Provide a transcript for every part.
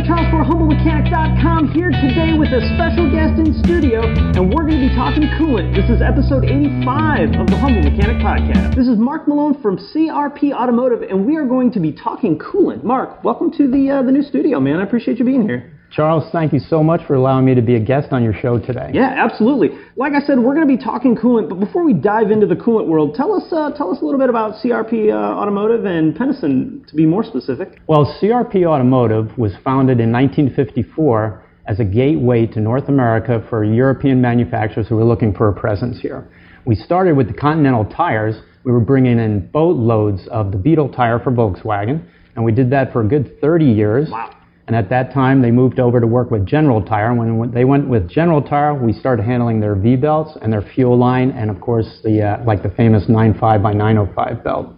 Frank Charles for HumbleMechanic.com here today with a special guest in studio, and we're going to be talking coolant. This is episode 85 of the Humble Mechanic Podcast. This is Mark Malone from CRP Automotive, and we are going to be talking coolant. Mark, welcome to the uh, the new studio, man. I appreciate you being here. Charles, thank you so much for allowing me to be a guest on your show today. Yeah, absolutely. Like I said, we're going to be talking coolant, but before we dive into the coolant world, tell us uh, tell us a little bit about CRP uh, Automotive and Pentosin, to be more specific. Well, CRP Automotive was founded in 1954 as a gateway to North America for European manufacturers who were looking for a presence here. We started with the Continental tires. We were bringing in boatloads of the Beetle tire for Volkswagen, and we did that for a good 30 years. Wow. And at that time, they moved over to work with General Tire. When they went with General Tire, we started handling their V belts and their fuel line, and of course, the uh, like the famous 95 by 905 belt.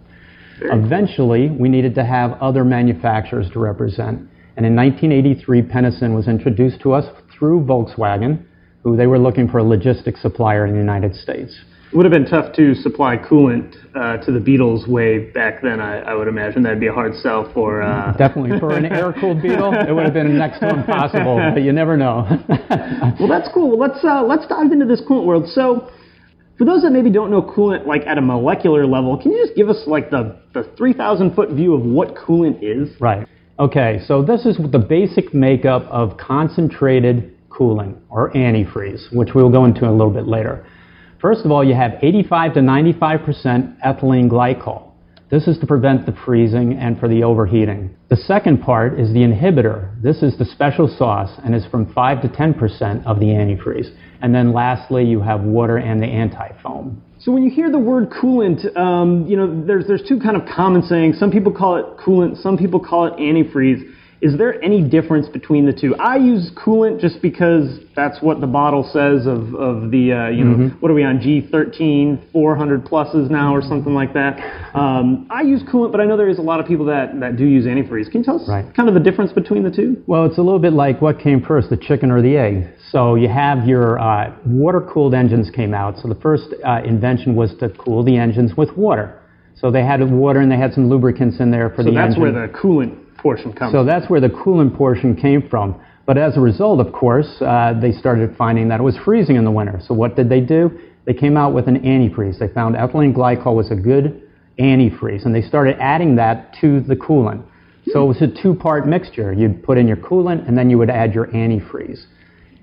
Eventually, we needed to have other manufacturers to represent. And in 1983, Pentosin was introduced to us through Volkswagen, who they were looking for a logistics supplier in the United States. It would have been tough to supply coolant uh, to the Beetles way back then. I, I, would imagine that'd be a hard sell for. Uh... Definitely for an air-cooled Beetle, it would have been next to impossible. but you never know. well, that's cool. Well, let's uh, let's dive into this coolant world. So, for those that maybe don't know coolant, like at a molecular level, can you just give us like the the 3,000 foot view of what coolant is? Right. Okay. So this is the basic makeup of concentrated coolant or antifreeze, which we'll go into a little bit later. First of all, you have 85 to 95% ethylene glycol. This is to prevent the freezing and for the overheating. The second part is the inhibitor. This is the special sauce and is from 5 to 10% of the antifreeze. And then lastly, you have water and the anti-foam. So when you hear the word coolant, um, you know, there's, there's two kind of common sayings. Some people call it coolant, some people call it antifreeze. Is there any difference between the two? I use coolant just because that's what the bottle says of, of the, uh, you know, mm-hmm. what are we on, G13, 400 pluses now or something like that. Um, I use coolant, but I know there is a lot of people that, that do use antifreeze. Can you tell us right. kind of the difference between the two? Well, it's a little bit like what came first, the chicken or the egg. So you have your uh, water-cooled engines came out. So the first uh, invention was to cool the engines with water. So they had water and they had some lubricants in there for so the engine. So that's where the coolant portion comes. So that's where the coolant portion came from. But as a result, of course, uh, they started finding that it was freezing in the winter. So what did they do? They came out with an antifreeze. They found ethylene glycol was a good antifreeze, and they started adding that to the coolant. So it was a two-part mixture. You'd put in your coolant, and then you would add your antifreeze.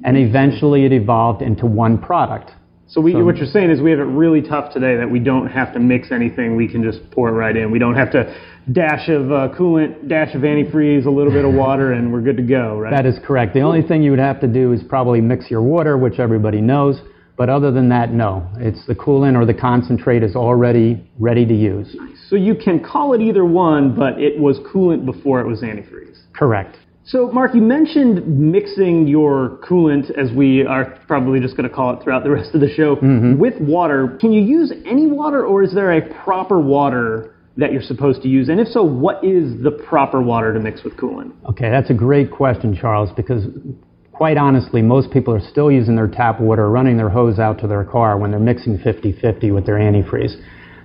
And eventually it evolved into one product. So, we, so, what you're saying is we have it really tough today that we don't have to mix anything. We can just pour it right in. We don't have to dash of uh, coolant, dash of antifreeze, a little bit of water, and we're good to go, right? That is correct. The only thing you would have to do is probably mix your water, which everybody knows. But other than that, no. It's the coolant or the concentrate is already ready to use. So you can call it either one, but it was coolant before it was antifreeze. Correct. So, Mark, you mentioned mixing your coolant, as we are probably just going to call it throughout the rest of the show, mm-hmm. with water. Can you use any water, or is there a proper water that you're supposed to use? And if so, what is the proper water to mix with coolant? Okay, that's a great question, Charles, because quite honestly, most people are still using their tap water, running their hose out to their car when they're mixing 50 50 with their antifreeze.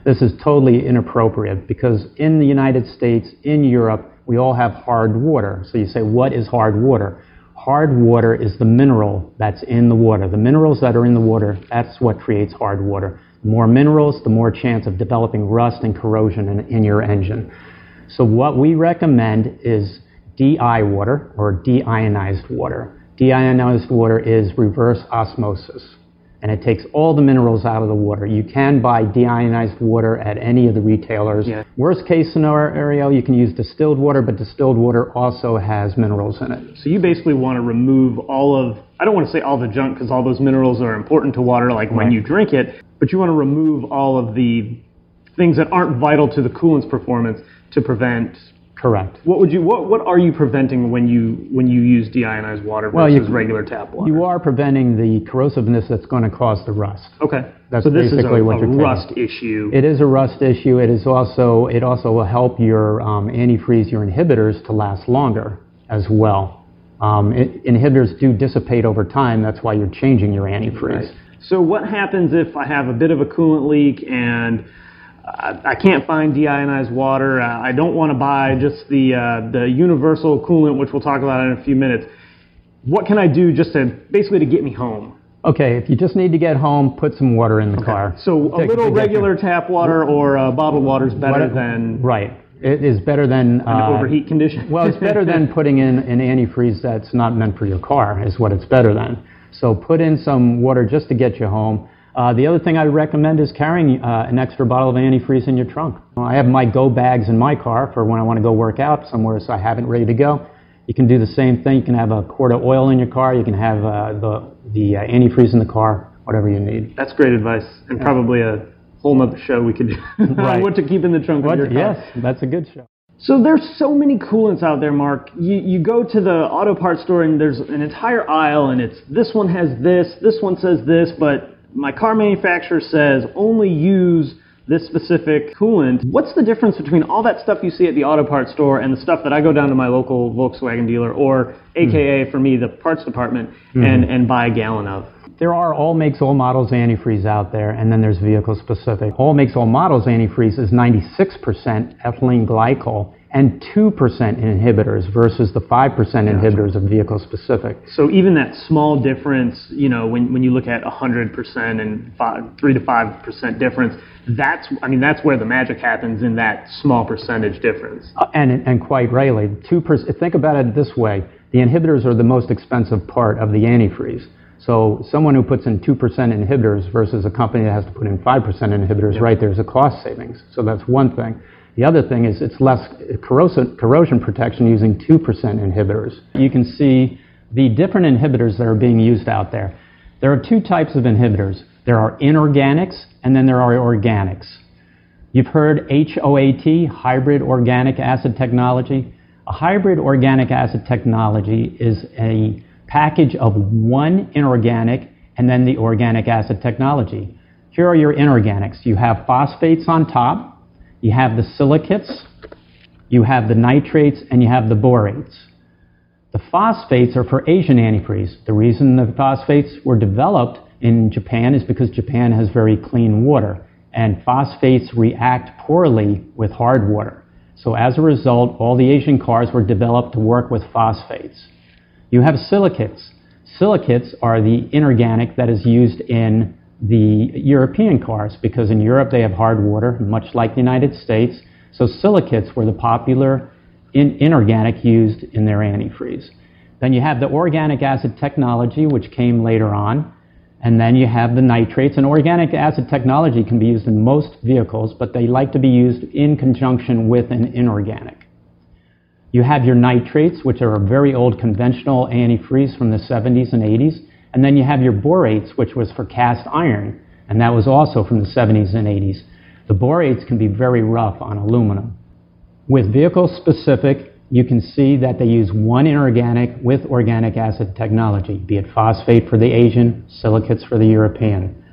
This is totally inappropriate because in the United States, in Europe, we all have hard water. So you say, what is hard water? Hard water is the mineral that's in the water. The minerals that are in the water, that's what creates hard water. The more minerals, the more chance of developing rust and corrosion in, in your engine. So what we recommend is DI water or deionized water. Deionized water is reverse osmosis and it takes all the minerals out of the water. You can buy deionized water at any of the retailers. Yeah. Worst case scenario, you can use distilled water, but distilled water also has minerals in it. So you basically want to remove all of, I don't want to say all the junk because all those minerals are important to water, like when you drink it, but you want to remove all of the things that aren't vital to the coolant's performance to prevent Correct. What would you what what are you preventing when you when you use deionized water versus well, you, regular tap water? You are preventing the corrosiveness that's going to cause the rust. Okay. That's so this basically is a, what a you're rust issue. It is a rust issue. It is also it also will help your um, antifreeze your inhibitors to last longer as well. Um, it, inhibitors do dissipate over time. That's why you're changing your antifreeze. Right. So what happens if I have a bit of a coolant leak and I, I can't find deionized water. Uh, I don't want to buy just the uh, the universal coolant, which we'll talk about in a few minutes. What can I do just to basically to get me home? Okay, if you just need to get home, put some water in the car. So a little regular tap water or uh, bottled water is better What- than Right. It is better than an uh, overheat condition. Well, it's better than putting in an antifreeze that's not meant for your car, is what it's better than. So put in some water just to get you home. Uh, the other thing I recommend is carrying uh, an extra bottle of antifreeze in your trunk. I have my go bags in my car for when I want to go work out somewhere, so I have it ready to go. You can do the same thing. You can have a quart of oil in your car. You can have uh, the, the uh, antifreeze in the car, whatever you need. That's great advice, and probably a whole nother show we could do Right. what to keep in the trunk What? of your car. Yes, that's a good show. So there's so many coolants out there, Mark. You, you go to the auto parts store and there's an entire aisle, and it's this one has this, this one says this, but my car manufacturer says only use this specific coolant. What's the difference between all that stuff you see at the auto parts store and the stuff that I go down to my local Volkswagen dealer, or hmm. AKA for me, the parts department, hmm. and, and buy a gallon of? There are all makes, all models antifreeze out there, and then there's vehicle specific. All makes, all models antifreeze is 96% ethylene glycol and 2% inhibitors versus the 5% inhibitors of vehicle specific. So even that small difference, you know, when, when you look at 100% and five, 3 to 5% difference, that's, I mean, that's where the magic happens in that small percentage difference. Uh, And, and quite rightly, 2%, think about it this way the inhibitors are the most expensive part of the antifreeze. So someone who puts in 2% inhibitors versus a company that has to put in 5% inhibitors, right, there's a cost savings. So that's one thing. The other thing is it's less corrosion, protection using 2% inhibitors. You can see the different inhibitors that are being used out there. There are two types of inhibitors. There are inorganics and then there are organics. You've heard HOAT, hybrid organic acid technology. A hybrid organic acid technology is a package of one inorganic and then the organic acid technology. Here are your inorganics. You have phosphates on top, you have the silicates, you have the nitrates, and you have the borates. The phosphates are for Asian antifreeze. The reason the phosphates were developed in Japan is because Japan has very clean water, and phosphates react poorly with hard water. So as a result, all the Asian cars were developed to work with phosphates. You have silicates. Silicates are the inorganic that is used in the European cars because in Europe they have hard water, much like the United States. So silicates were the popular in, inorganic used in their antifreeze. Then you have the organic acid technology, which came later on. And then you have the nitrates. And organic acid technology can be used in most vehicles, but they like to be used in conjunction with an inorganic. You have your nitrates, which are a very old conventional antifreeze from the 70s and 80s. And then you have your borates, which was for cast iron, and that was also from the 70s and 80s. The borates can be very rough on aluminum. With vehicle specific, you can see that they use one inorganic with organic acid technology, be it phosphate for the Asian, silicates for the European.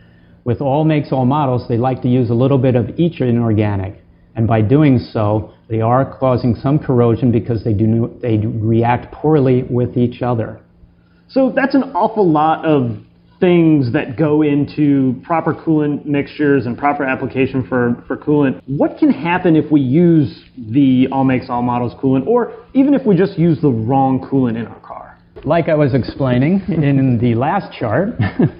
With all makes, all models, they like to use a little bit of each inorganic. And by doing so, they are causing some corrosion because they, do, they react poorly with each other. So that's an awful lot of things that go into proper coolant mixtures and proper application for, for coolant. What can happen if we use the all makes all models coolant, or even if we just use the wrong coolant in our car? Like I was explaining in the last chart,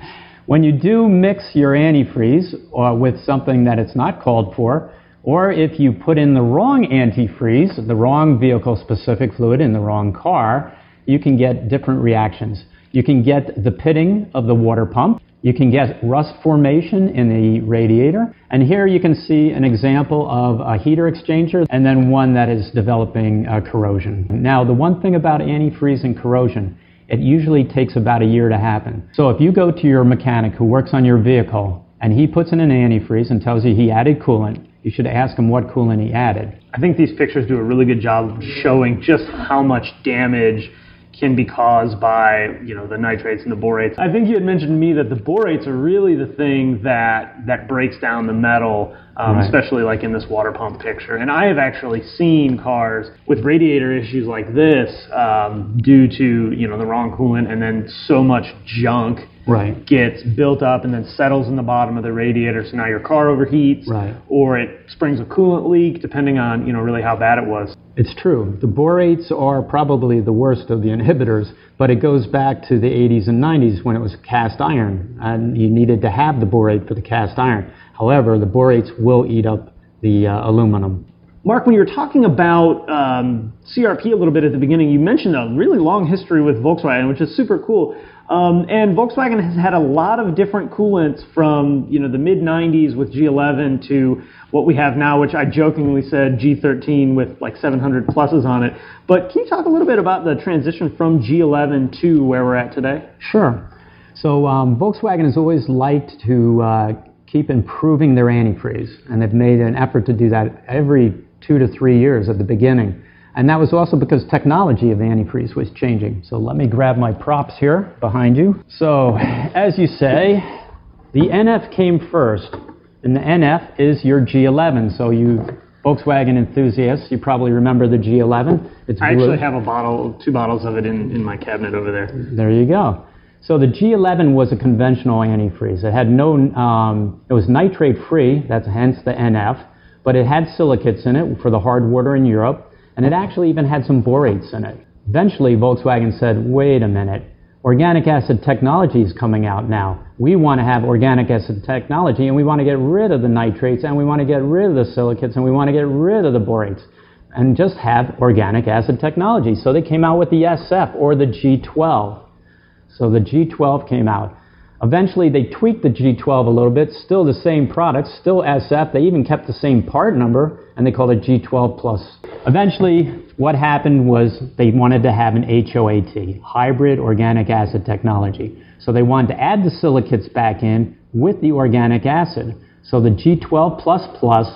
when you do mix your antifreeze uh, with something that it's not called for, or if you put in the wrong antifreeze, the wrong vehicle specific fluid in the wrong car, you can get different reactions. You can get the pitting of the water pump. You can get rust formation in the radiator. And here you can see an example of a heater exchanger and then one that is developing uh, corrosion. Now, the one thing about antifreeze and corrosion, it usually takes about a year to happen. So if you go to your mechanic who works on your vehicle and he puts in an antifreeze and tells you he added coolant, you should ask him what coolant he added. I think these pictures do a really good job of showing just how much damage can be caused by you know the nitrates and the borates. I think you had mentioned to me that the borates are really the thing that that breaks down the metal, um, right. especially like in this water pump picture. And I have actually seen cars with radiator issues like this um, due to you know the wrong coolant and then so much junk right. gets built up and then settles in the bottom of the radiator. So now your car overheats, right. or it springs a coolant leak, depending on you know really how bad it was. It's true. The borates are probably the worst of the inhibitors, but it goes back to the 80s and 90s when it was cast iron, and you needed to have the borate for the cast iron. However, the borates will eat up the uh, aluminum. Mark, when you were talking about um, CRP a little bit at the beginning, you mentioned a really long history with Volkswagen, which is super cool. Um, and Volkswagen has had a lot of different coolants from you know the mid 90s with G11 to what we have now, which I jokingly said G13 with like 700 pluses on it. But can you talk a little bit about the transition from G11 to where we're at today? Sure. So um, Volkswagen has always liked to uh, keep improving their antifreeze, and they've made an effort to do that every two to three years at the beginning. And that was also because technology of antifreeze was changing. So let me grab my props here behind you. So, as you say, the NF came first, and the NF is your G11. So you Volkswagen enthusiasts, you probably remember the G11. It's I actually have a bottle, two bottles of it in, in my cabinet over there. There you go. So the G11 was a conventional antifreeze. It had no, um, it was nitrate free. That's hence the NF, but it had silicates in it for the hard water in Europe and it actually even had some borates in it. Eventually, Volkswagen said, wait a minute, organic acid technology is coming out now. We want to have organic acid technology, and we want to get rid of the nitrates, and we want to get rid of the silicates, and we want to get rid of the borates, and just have organic acid technology. So they came out with the SF, or the G12. So the G12 came out. Eventually, they tweaked the G12 a little bit, still the same product, still SF. They even kept the same part number, and they called it G12 Plus. Eventually, what happened was they wanted to have an HOAT, hybrid organic acid technology. So they wanted to add the silicates back in with the organic acid. So the G12 Plus Plus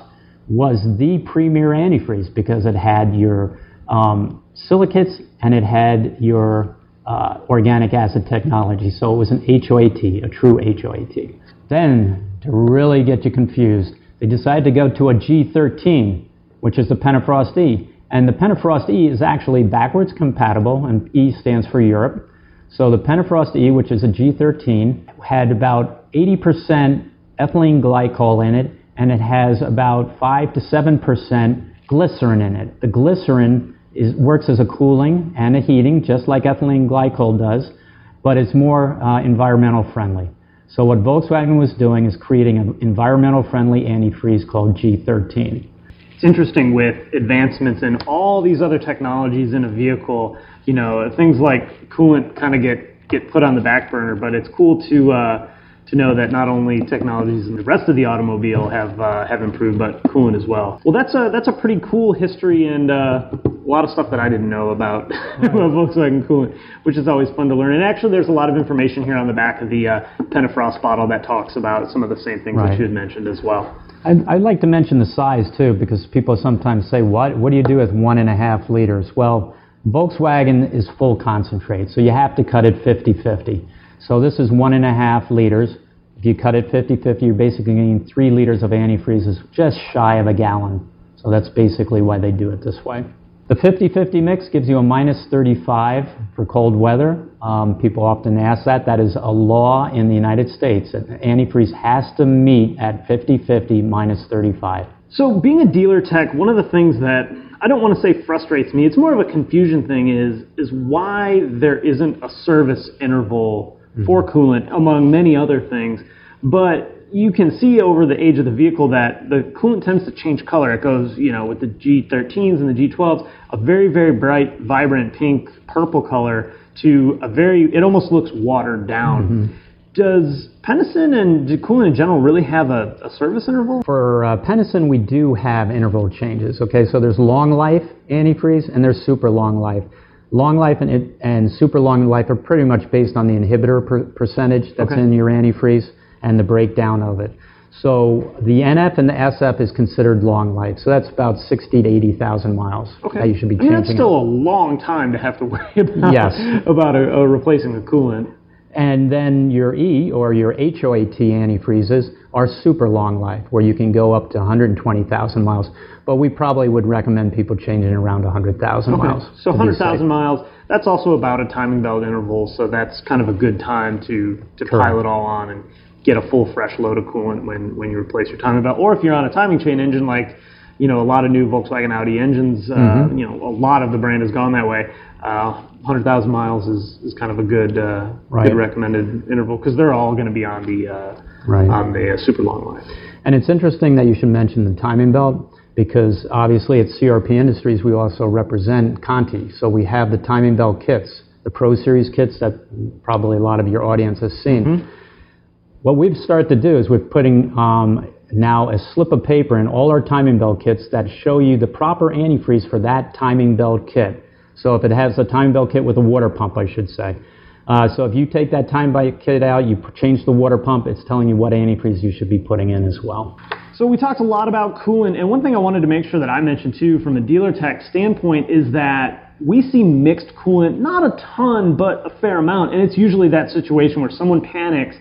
was the premier antifreeze because it had your um, silicates and it had your uh, organic acid technology. So it was an HOAT, a true HOAT. Then, to really get you confused, they decided to go to a G13, which is the Pentofrost E. And the Pentofrost E is actually backwards compatible, and E stands for Europe. So the Pentofrost E, which is a G13, had about 80% ethylene glycol in it, and it has about 5 to 7% glycerin in it. The glycerin is, works as a cooling and a heating, just like ethylene glycol does, but it's more uh, environmental friendly. So what Volkswagen was doing is creating an environmental friendly antifreeze called G13. It's interesting with advancements in all these other technologies in a vehicle, you know, things like coolant kind of get, get put on the back burner, but it's cool to, uh, to know that not only technologies in the rest of the automobile have uh, have improved, but coolant as well. Well, that's a that's a pretty cool history and uh, a lot of stuff that I didn't know about, Volkswagen coolant, which is always fun to learn. And actually, there's a lot of information here on the back of the uh, Pentofrost bottle that talks about some of the same things right. that you had mentioned as well. I'd, I'd, like to mention the size too, because people sometimes say, "What? What do you do with one and a half liters?" Well, Volkswagen is full concentrate, so you have to cut it 50-50. So this is one and a half liters. If you cut it 50-50, you're basically getting three liters of antifreeze, is just shy of a gallon. So that's basically why they do it this way. The 50-50 mix gives you a minus 35 for cold weather. Um, people often ask that. That is a law in the United States. Antifreeze has to meet at 50-50 minus 35. So being a dealer tech, one of the things that I don't want to say frustrates me, it's more of a confusion thing is, is why there isn't a service interval. For coolant, among many other things. But you can see over the age of the vehicle that the coolant tends to change color. It goes, you know, with the G13s and the G12s, a very, very bright, vibrant pink, purple color to a very, it almost looks watered down. Mm-hmm. Does Pentosin and coolant in general really have a, a service interval? For uh, Pentosin, we do have interval changes. Okay, so there's long life antifreeze and there's super long life. Long life and, and super long life are pretty much based on the inhibitor per percentage that's okay. in your antifreeze and the breakdown of it. So the NF and the SF is considered long life. So that's about 60 to 80,000 miles Okay. that you should be I mean, that's still a long time to have to worry about, Yes. about a, a replacing the coolant. And then your E or your HOAT antifreezes are super long life, where you can go up to 120,000 miles. But we probably would recommend people changing around 100,000 miles. So 100,000 miles, that's also about a timing belt interval, so that's kind of a good time to, to Correct. pile it all on and get a full fresh load of coolant when, when you replace your timing belt. Or if you're on a timing chain engine like, you know, a lot of new Volkswagen Audi engines, uh, Mm-hmm. you know, a lot of the brand has gone that way. Uh, 100,000 miles is, is kind of a good, uh, Right. good recommended interval because they're all going to be on the, uh, Right. on the uh, super long life. And it's interesting that you should mention the timing belt because obviously at CRP Industries we also represent Conti. So we have the timing belt kits, the Pro Series kits that probably a lot of your audience has seen. What we've started to do is we're putting um, now a slip of paper in all our timing belt kits that show you the proper antifreeze for that timing belt kit. So if it has a timing belt kit with a water pump, I should say. Uh, so if you take that time belt kit out, you change the water pump, it's telling you what antifreeze you should be putting in as well. So we talked a lot about coolant, and one thing I wanted to make sure that I mentioned too, from a dealer tech standpoint, is that we see mixed coolant, not a ton, but a fair amount, and it's usually that situation where someone panics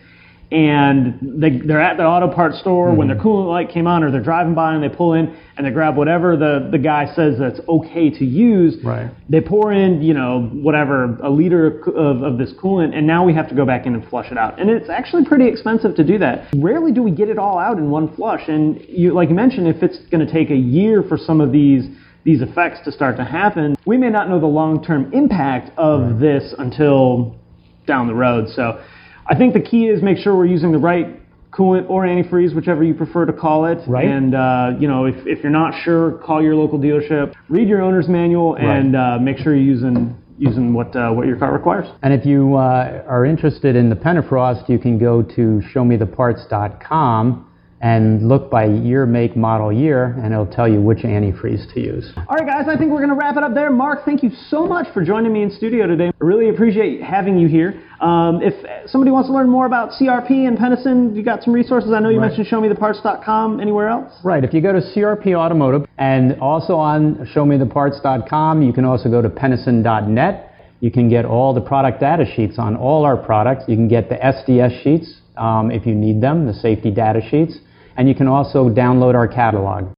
and they, they're at the auto parts store when their mm-hmm. coolant light came on, or they're driving by and they pull in and they grab whatever the, the guy says that's okay to use. Right. They pour in, you know, whatever, a liter of, of this coolant, and now we have to go back in and flush it out. And it's actually pretty expensive to do that. Rarely do we get it all out in one flush. And you, like you mentioned, if it's going to take a year for some of these these effects to start to happen, we may not know the long-term impact of this until down the road. So I think the key is make sure we're using the right coolant or antifreeze, whichever you prefer to call it. Right. And, uh, you know, if, if you're not sure, call your local dealership, read your owner's manual, and uh, make sure you're using, using what, uh, what your car requires. And if you uh, are interested in the Pentofrost, you can go to showmetheparts.com and look by year, make, model, year, and it'll tell you which antifreeze to use. All right, guys, I think we're going to wrap it up there. Mark, thank you so much for joining me in studio today. I really appreciate having you here. Um, if somebody wants to learn more about CRP and Pentosin, you got some resources. I know you Right. mentioned showmetheparts.com. Anywhere else? Right, if you go to CRP Automotive and also on showmetheparts.com, you can also go to pentosin.net. You can get all the product data sheets on all our products. You can get the SDS sheets um, if you need them, the safety data sheets, and you can also download our catalog.